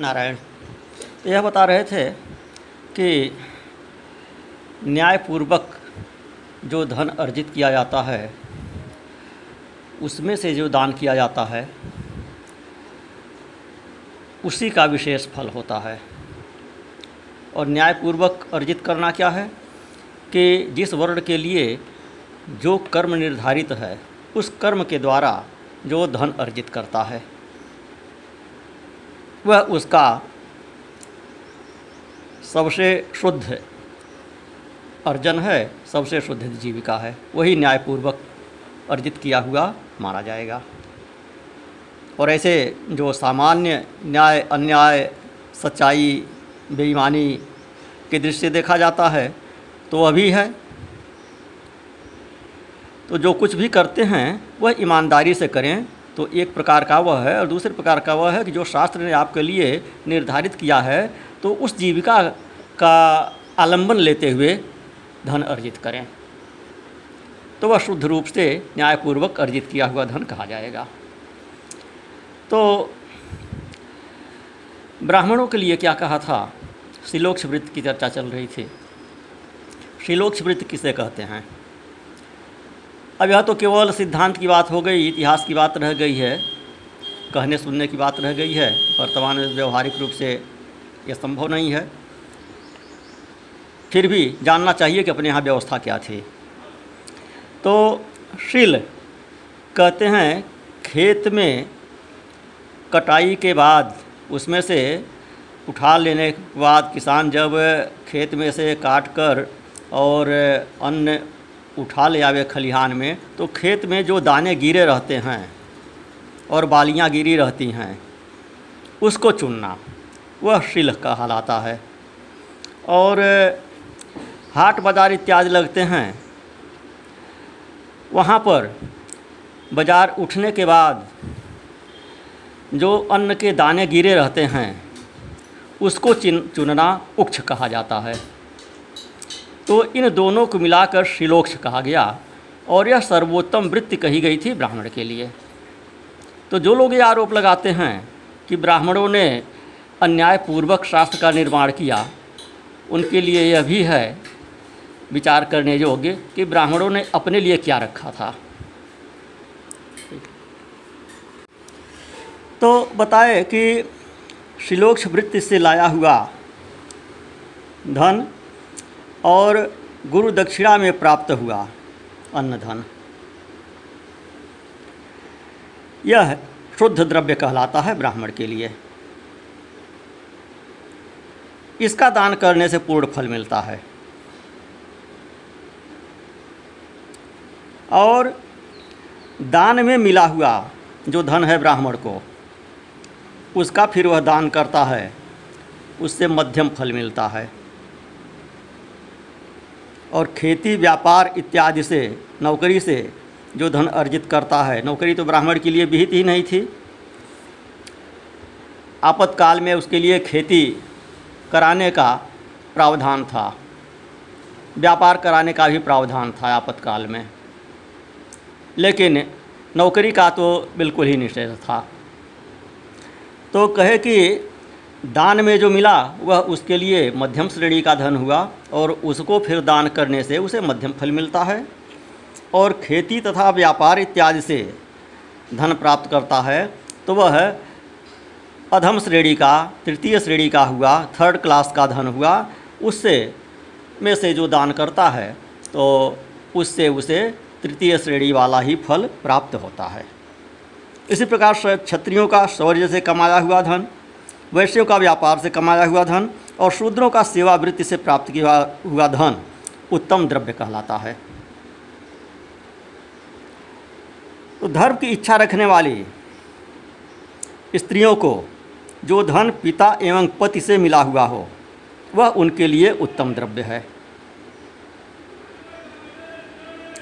नारायण, यह बता रहे थे कि न्यायपूर्वक जो धन अर्जित किया जाता है, उसमें से जो दान किया जाता है, उसी का विशेष फल होता है। और न्यायपूर्वक अर्जित करना क्या है? कि जिस वर्ण के लिए जो कर्म निर्धारित है, उस कर्म के द्वारा जो धन अर्जित करता है। वह उसका सबसे शुद्ध अर्जन है, सबसे शुद्ध जीविका है। वही न्यायपूर्वक अर्जित किया हुआ माना जाएगा। और ऐसे जो सामान्य न्याय, अन्याय, सच्चाई, बेईमानी के दृष्टि से देखा जाता है तो अभी है। तो जो कुछ भी करते हैं, वह ईमानदारी से करें तो एक प्रकार का वह है और दूसरे प्रकार का वह है कि जो शास्त्र ने आपके लिए निर्धारित किया है तो उस जीविका का आलंबन लेते हुए धन अर्जित करें। तो वह शुद्ध रूप से न्यायपूर्वक अर्जित किया हुआ धन कहा जाएगा। तो ब्राह्मणों के लिए क्या कहा था? शिलोक्ष वृत्त की चर्चा चल रही थी। शिलोक्ष वृत्त किसे कहते हैं? अब यह तो केवल सिद्धांत की बात हो गई, इतिहास की बात रह गई है, कहने सुनने की बात रह गई है, वर्तमान में व्यवहारिक रूप से यह संभव नहीं है। फिर भी जानना चाहिए कि अपने यहाँ व्यवस्था क्या थी। तो शिल कहते हैं, खेत में कटाई के बाद उसमें से उठा लेने के बाद किसान जब खेत में से काट कर और अन्न उठा ले आवे खलिहान में तो खेत में जो दाने गिरे रहते हैं और बालियाँ गिरी रहती हैं, उसको चुनना। वह शिल कहलाता है। और, हाट बाज़ार इत्यादि लगते हैं। वहाँ पर बाज़ार उठने के बाद जो अन्न के दाने गिरे रहते हैं, उसको चुनना उक्ष कहा जाता है। तो इन दोनों को मिलाकर शिलोक्ष कहा गया, और यह सर्वोत्तम वृत्ति कही गई थी ब्राह्मण के लिए। तो जो लोग ये आरोप लगाते हैं कि ब्राह्मणों ने अन्यायपूर्वक शास्त्र का निर्माण किया, उनके लिए यह भी है विचार करने योग्य कि ब्राह्मणों ने अपने लिए क्या रखा था। तो बताए कि शिलोक्ष वृत्ति से लाया हुआ धन और गुरु दक्षिणा में प्राप्त हुआ अन्न धन यह शुद्ध द्रव्य कहलाता है ब्राह्मण के लिए। इसका दान करने से पूर्ण फल मिलता है। और दान में मिला हुआ जो धन है ब्राह्मण को, उसका फिर वह दान करता है, उससे मध्यम फल मिलता है। और खेती, व्यापार इत्यादि से, नौकरी से जो धन अर्जित करता है। नौकरी तो ब्राह्मण के लिए विहित ही नहीं थी। आपातकाल में उसके लिए खेती कराने का प्रावधान था। व्यापार कराने का भी प्रावधान था आपातकाल में। लेकिन नौकरी का तो बिल्कुल ही निषेध था। तो कहे कि दान में जो मिला, वह उसके लिए मध्यम श्रेणी का धन हुआ और उसको फिर दान करने से उसे मध्यम फल मिलता है और खेती तथा व्यापार इत्यादि से धन प्राप्त करता है। तो वह अधम श्रेणी का, तृतीय श्रेणी का हुआ थर्ड क्लास का धन हुआ, उससे में से जो दान करता है तो उससे उसे तृतीय श्रेणी वाला ही फल प्राप्त होता है। इसी प्रकार क्षत्रियों का शौर्य से कमाया हुआ धन वैश्यों का व्यापार से कमाया हुआ धन और शूद्रों का सेवावृत्ति से प्राप्त किया हुआ धन उत्तम द्रव्य कहलाता है। तो धर्म की इच्छा रखने वाली स्त्रियों को जो धन पिता एवं पति से मिला हुआ हो, वह उनके लिए उत्तम द्रव्य है।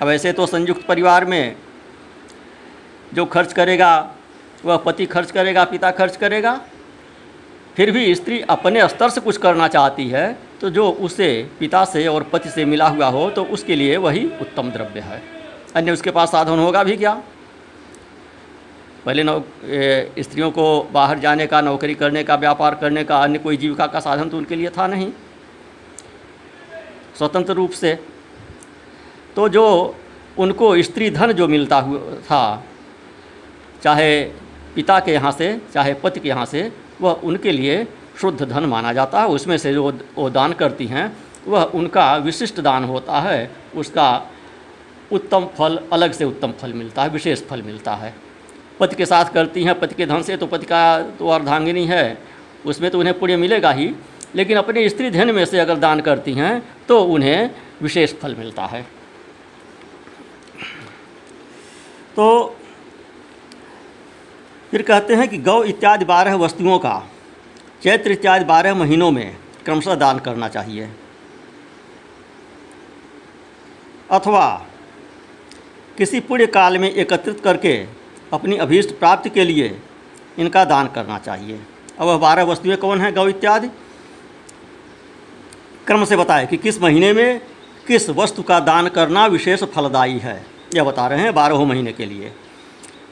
अब ऐसे तो संयुक्त परिवार में जो खर्च करेगा, वह पति खर्च करेगा, पिता खर्च करेगा फिर भी स्त्री अपने स्तर से कुछ करना चाहती है तो जो उसे पिता से और पति से मिला हुआ हो तो उसके लिए वही उत्तम द्रव्य है। अन्य उसके पास साधन होगा भी क्या? पहले नौ स्त्रियों को बाहर जाने का, नौकरी करने का, व्यापार करने का, अन्य कोई जीविका का साधन तो उनके लिए था नहीं। स्वतंत्र रूप से। तो जो उनको स्त्री धन जो मिलता हुआ था, चाहे पिता के यहाँ से, चाहे पति के यहाँ से वह उनके लिए शुद्ध धन माना जाता है। उसमें से जो वो दान करती हैं, वह उनका विशिष्ट दान होता है। उसका उत्तम फल, अलग से उत्तम फल मिलता है, विशेष फल मिलता है। पति के साथ करती हैं, पति के धन से तो पति का तो अर्धांगिनी है। उसमें तो उन्हें पुण्य मिलेगा ही। लेकिन अपने स्त्री धन में से अगर दान करती हैं तो उन्हें विशेष फल मिलता है। तो फिर कहते हैं कि गौ इत्यादि बारह वस्तुओं का, चैत्र इत्यादि बारह महीनों में क्रमशः दान करना चाहिए। अथवा किसी पुण्य काल में एकत्रित करके अपनी अभीष्ट प्राप्ति के लिए इनका दान करना चाहिए। अब वह बारह वस्तुएँ कौन हैं गौ इत्यादि? क्रम से बताए कि किस महीने में किस वस्तु का दान करना विशेष फलदायी है। यह बता रहे हैं बारहों महीने के लिए।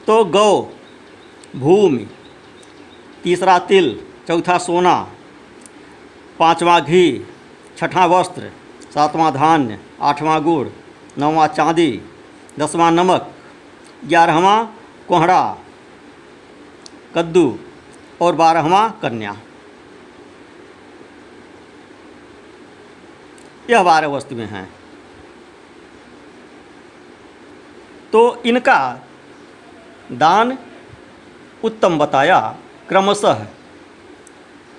तो गौ भूमि, तीसरा तिल, चौथा सोना, पांचवा घी, छठा वस्त्र, सातवां धान्य, आठवां गुड़, नौवां चांदी, दसवां नमक, ग्यारहवां कोहड़ा, कद्दू और बारहवां कन्या। यह बारह वस्तुएँ हैं। तो इनका दान उत्तम बताया, क्रमशः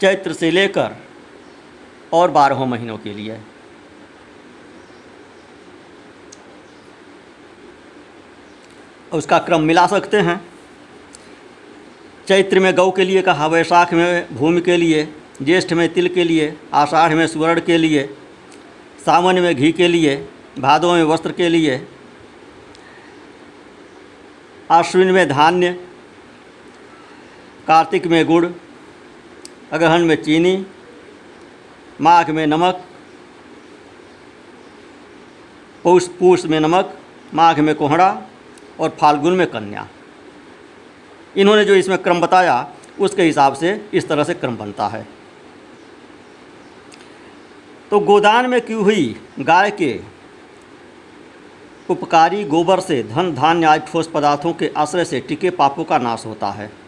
चैत्र से लेकर और बारहों महीनों के लिए। उसका क्रम मिला सकते हैं। चैत्र में गौ के लिए कहा, वैशाख में भूमि के लिए, ज्येष्ठ में तिल के लिए, आषाढ़ में सुवर्ण के लिए, सावन में घी के लिए, भादों में वस्त्र के लिए आश्विन में धान्य कार्तिक में गुड़, अगहन में चीनी, माघ में नमक, पौष पूष में नमक, माघ में कोहड़ा और फाल्गुन में कन्या। इन्होंने जो इसमें क्रम बताया, उसके हिसाब से इस तरह से क्रम बनता है। तो गोदान में की हुई गाय के उपकारी गोबर से धन धान्य आदि ठोस पदार्थों के आश्रय से टिके पापों का नाश होता है।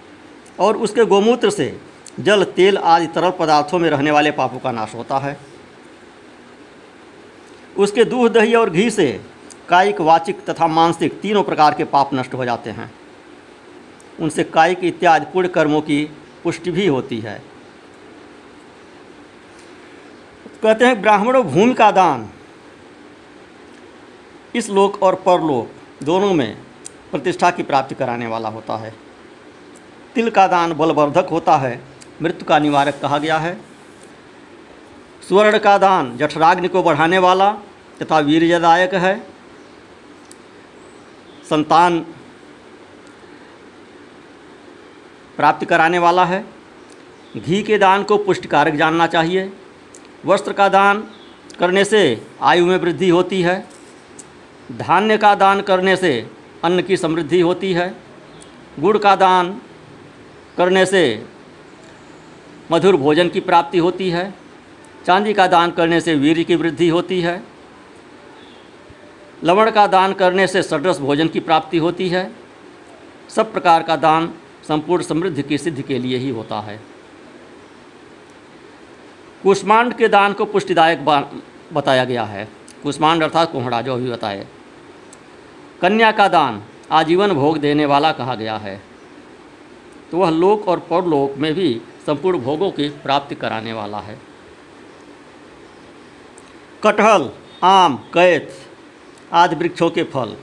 और उसके गोमूत्र से जल, तेल आदि तरल पदार्थों में रहने वाले पापों का नाश होता है। उसके दूध, दही और घी से कायिक, वाचिक तथा मानसिक तीनों प्रकार के पाप नष्ट हो जाते हैं। उनसे कायिक इत्यादि पुण्य कर्मों की पुष्टि भी होती है। कहते हैं, ब्राह्मणों, भूमि का दान। इस लोक और परलोक दोनों में प्रतिष्ठा की प्राप्ति कराने वाला होता है। तिल का दान बलवर्धक होता है, मृत्यु का निवारक कहा गया है। स्वर्ण का दान जठराग्नि को बढ़ाने वाला तथा वीरजदायक है। संतान प्राप्ति कराने वाला है। घी के दान को पुष्टिकारक जानना चाहिए। वस्त्र का दान करने से आयु में वृद्धि होती है। धान्य का दान करने से अन्न की समृद्धि होती है। गुड़ का दान करने से मधुर भोजन की प्राप्ति होती है, चांदी का दान करने से वीर की वृद्धि होती है, लवण का दान करने से सडरस भोजन की प्राप्ति होती है, सब प्रकार का दान संपूर्ण समृद्धि की सिद्धि के लिए ही होता है। कुष्मांड के दान को पुष्टिदायक बताया गया है। कुष्मांड अर्थात कोहड़ा जो भी बताए। कन्या का दान आजीवन भोग देने वाला कहा गया है। तो वह लोक और परलोक में भी संपूर्ण भोगों की प्राप्ति कराने वाला है। कटहल, आम कैथ आदि वृक्षों के फल,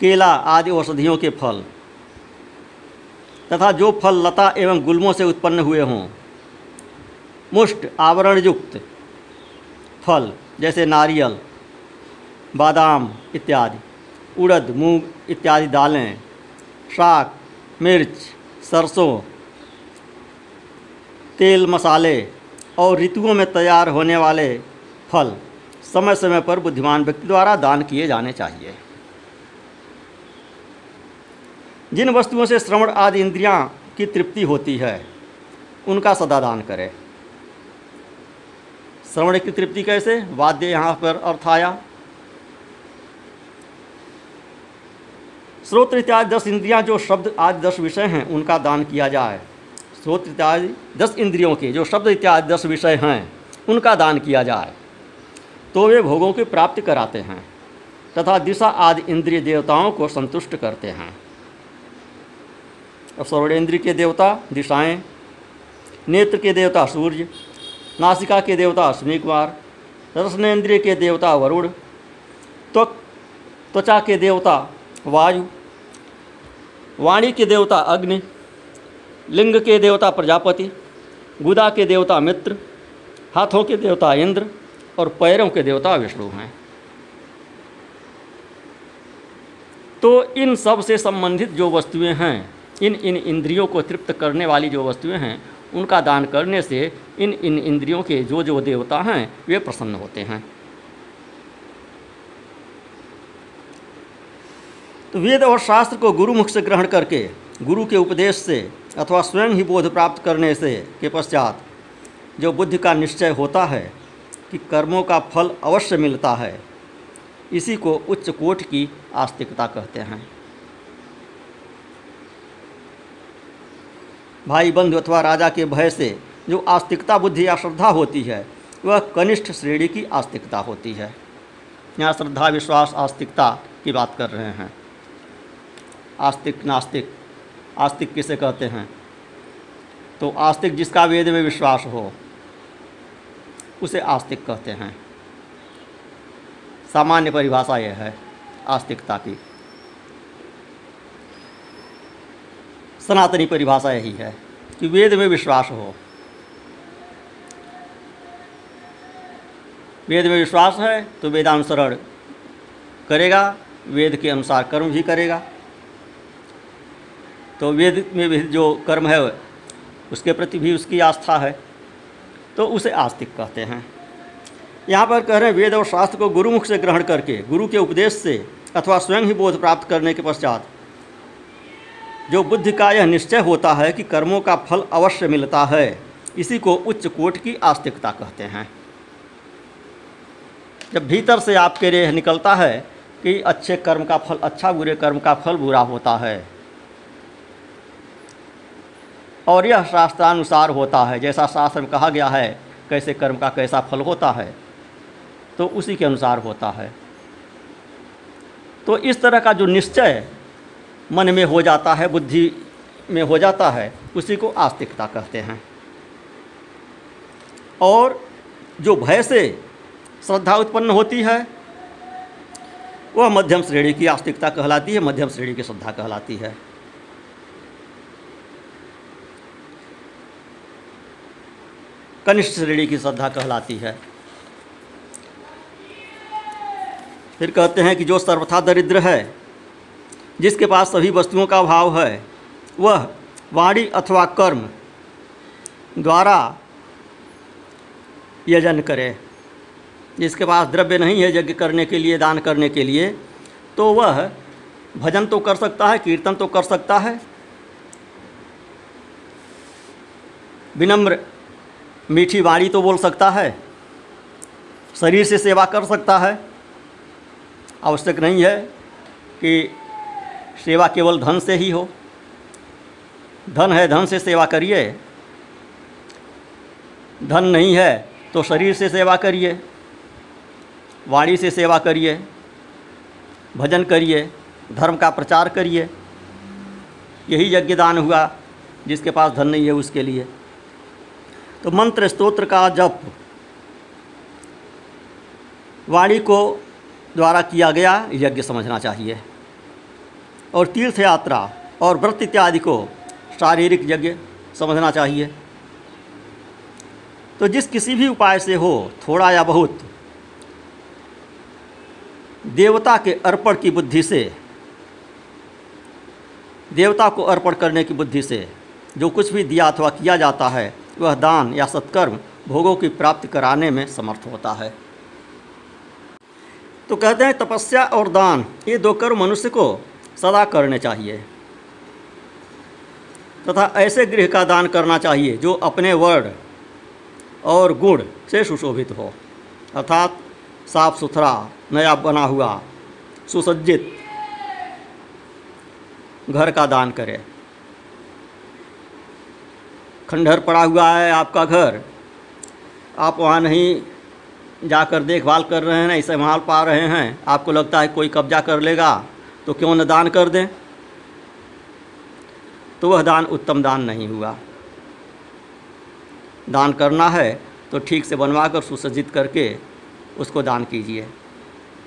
केला आदि औषधियों के फल, तथा जो फल लता एवं गुल्मों से उत्पन्न हुए हों, मुष्ट आवरण युक्त फल जैसे नारियल, बादाम इत्यादि, उड़द, मूंग इत्यादि दालें शाक मिर्च, सरसों, तेल मसाले और ऋतुओं में तैयार होने वाले फल समय समय पर बुद्धिमान व्यक्ति द्वारा दान किए जाने चाहिए। जिन वस्तुओं से श्रवण आदि इंद्रियाँ की तृप्ति होती है, उनका सदा दान करें। श्रवण की तृप्ति कैसे? वाद्य यहाँ पर अर्थ आया। श्रोत्र इत्यादि दस इंद्रियाँ जो शब्द आदि दस विषय हैं, उनका दान किया जाए। श्रोत्र इत्यादि दस इंद्रियों के जो शब्द इत्यादि दस विषय हैं, उनका दान किया जाए। तो वे भोगों की प्राप्ति कराते हैं, तथा दिशा आदि इंद्रिय देवताओं को संतुष्ट करते हैं। और स्वर्णेन्द्र के देवता, दिशाएँ, नेत्र के देवता, सूर्य, नासिका के देवता अश्विनी कुमार, रसनेन्द्रिय के देवता, वरुण, त्वक, त्वचा के देवता, वायु वाणी के देवता अग्नि, लिंग के देवता प्रजापति, गुदा के देवता मित्र, हाथों के देवता इंद्र और पैरों के देवता विष्णु हैं। तो इन सबसे संबंधित जो वस्तुएँ हैं, इन इन इंद्रियों को तृप्त करने वाली जो वस्तुएँ हैं, उनका दान करने से इन इन इंद्रियों के जो जो देवता हैं, वे प्रसन्न होते हैं। तो वेद और शास्त्र को गुरुमुख से ग्रहण करके, गुरु के उपदेश से अथवा स्वयं ही बोध प्राप्त करने से के पश्चात जो बुद्धि का निश्चय होता है कि कर्मों का फल अवश्य मिलता है, इसी को उच्च कोट की आस्तिकता कहते हैं। भाई बंधु अथवा राजा के भय से जो आस्तिकता, बुद्धि या श्रद्धा होती है, वह कनिष्ठ श्रेणी की आस्तिकता होती है। यहाँ श्रद्धा, विश्वास, आस्तिकता की बात कर रहे हैं। आस्तिक नास्तिक, आस्तिक किसे कहते हैं? तो आस्तिक जिसका वेद में विश्वास हो, उसे आस्तिक कहते हैं। सामान्य परिभाषा यह है, आस्तिकता की। सनातनी परिभाषा यही है कि वेद में विश्वास हो। वेद में विश्वास है तो वेदानुसरण करेगा, वेद के अनुसार कर्म भी करेगा। तो वेद में भी जो कर्म है, उसके प्रति भी उसकी आस्था है तो उसे आस्तिक कहते हैं। यहाँ पर कह रहे हैं, वेद और शास्त्र को गुरुमुख से ग्रहण करके, गुरु के उपदेश से अथवा स्वयं ही बोध प्राप्त करने के पश्चात, जो बुद्धि का यह निश्चय होता है कि कर्मों का फल अवश्य मिलता है, इसी को उच्च कोट की आस्तिकता कहते हैं। जब भीतर से आपके लिए निकलता है कि अच्छे कर्म का फल अच्छा बुरे कर्म का फल बुरा होता है और यह शास्त्रानुसार होता है, जैसा शास्त्र में कहा गया है, कैसे कर्म का कैसा फल होता है तो उसी के अनुसार होता है। तो इस तरह का जो निश्चय मन में हो जाता है, बुद्धि में हो जाता है, उसी को आस्तिकता कहते हैं। और जो भय से श्रद्धा उत्पन्न होती है, वह मध्यम श्रेणी की आस्तिकता कहलाती है, मध्यम श्रेणी की श्रद्धा कहलाती है। कनिष्ठ श्रेणी की श्रद्धा कहलाती है। फिर कहते हैं कि जो सर्वथा दरिद्र है, जिसके पास सभी वस्तुओं का अभाव है, वह वाणी अथवा कर्म द्वारा यजन करे। जिसके पास द्रव्य नहीं है यज्ञ करने के लिए, दान करने के लिए तो वह भजन तो कर सकता है, कीर्तन तो कर सकता है। विनम्र मीठी वाणी तो बोल सकता है, शरीर से सेवा कर सकता है। आवश्यक नहीं है कि सेवा केवल धन से ही हो। धन है, धन से सेवा करिए। धन नहीं है तो शरीर से सेवा करिए, वाणी से सेवा करिए, भजन करिए, धर्म का प्रचार करिए। यही यज्ञ दान हुआ, जिसके पास धन नहीं है उसके लिए। तो मंत्र स्तोत्र का जप वाणी को द्वारा किया गया यज्ञ समझना चाहिए। और तीर्थ यात्रा और व्रत इत्यादि को शारीरिक यज्ञ समझना चाहिए। तो जिस किसी भी उपाय से हो, थोड़ा या बहुत, देवता के अर्पण की बुद्धि से, देवता को अर्पण करने की बुद्धि से, जो कुछ भी दिया अथवा किया जाता है वह दान या सत्कर्म भोगों की प्राप्ति कराने में समर्थ होता है। तो कहते हैं, तपस्या और दान, ये दो कर्म मनुष्य को सदा करने चाहिए। तथा ऐसे गृह का दान करना चाहिए जो अपने वर्ण और गुण से सुशोभित हो। अर्थात साफ़ सुथरा, नया बना हुआ, सुसज्जित घर का दान करे। खंडहर पड़ा हुआ है आपका घर। आप वहाँ नहीं जाकर देखभाल कर रहे हैं नहीं संभाल पा रहे हैं। आपको लगता है कोई कब्जा कर लेगा तो क्यों न दान कर दें? तो वह दान उत्तम दान नहीं हुआ। दान करना है तो ठीक से बनवा कर सुसज्जित करके उसको दान कीजिए।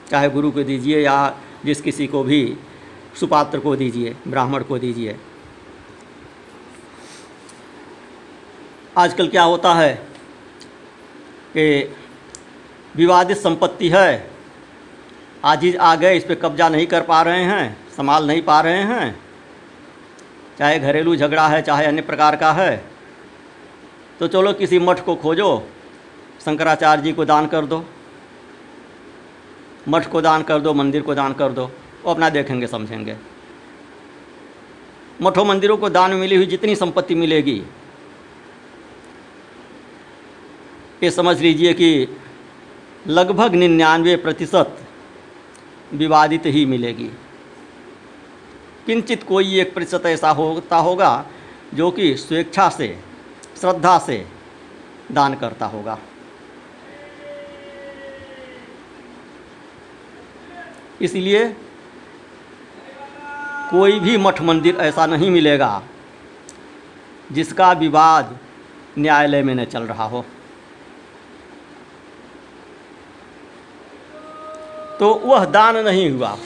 चाहे गुरु को दीजिए या जिस किसी को भी, सुपात्र को दीजिए, ब्राह्मण को दीजिए। आजकल क्या होता है कि विवादित संपत्ति है। आजीज आ गए, इस पर कब्जा नहीं कर पा रहे हैं, संभाल नहीं पा रहे हैं। चाहे घरेलू झगड़ा है, चाहे अन्य प्रकार का है। तो चलो किसी मठ को खोजो, शंकराचार्य जी को दान कर दो। मठ को दान कर दो, मंदिर को दान कर दो, वो अपना देखेंगे, समझेंगे। मठों मंदिरों को दान मिली हुई जितनी संपत्ति मिलेगी ये समझ लीजिए कि लगभग निन्यानवे प्रतिशत विवादित ही मिलेगी। किंचित कोई एक प्रतिशत ऐसा होता होगा जो कि स्वेच्छा से, श्रद्धा से दान करता होगा। इसलिए कोई भी मठ मंदिर ऐसा नहीं मिलेगा जिसका विवाद न्यायालय में न चल रहा हो। तो वह दान नहीं हुआ।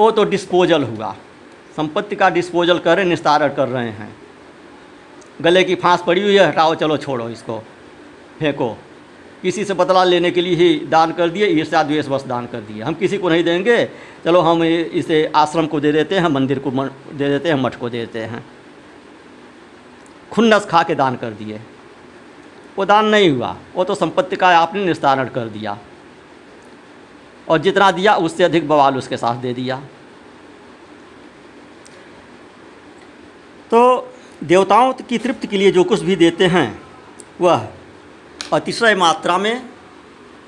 वो तो डिस्पोजल हुआ। संपत्ति का डिस्पोजल करें निस्तारण कर रहे हैं। गले की फांस पड़ी हुई है हटाओ चलो छोड़ो इसको। फेंको। किसी से बदला लेने के लिए ही दान कर दिए ईर्ष्या द्वेष बस दान कर दिए। हम किसी को नहीं देंगे। चलो हम इसे आश्रम को दे देते हैं, मंदिर को दे देते हैं, मठ को दे देते हैं। खुन्नस खा के दान कर दिए। वो दान नहीं हुआ। वो तो संपत्ति का आपने निस्तारण कर दिया। और जितना दिया, उससे अधिक बवाल उसके साथ दे दिया। तो देवताओं की तृप्ति के लिए जो कुछ भी देते हैं, वह अतिशय मात्रा में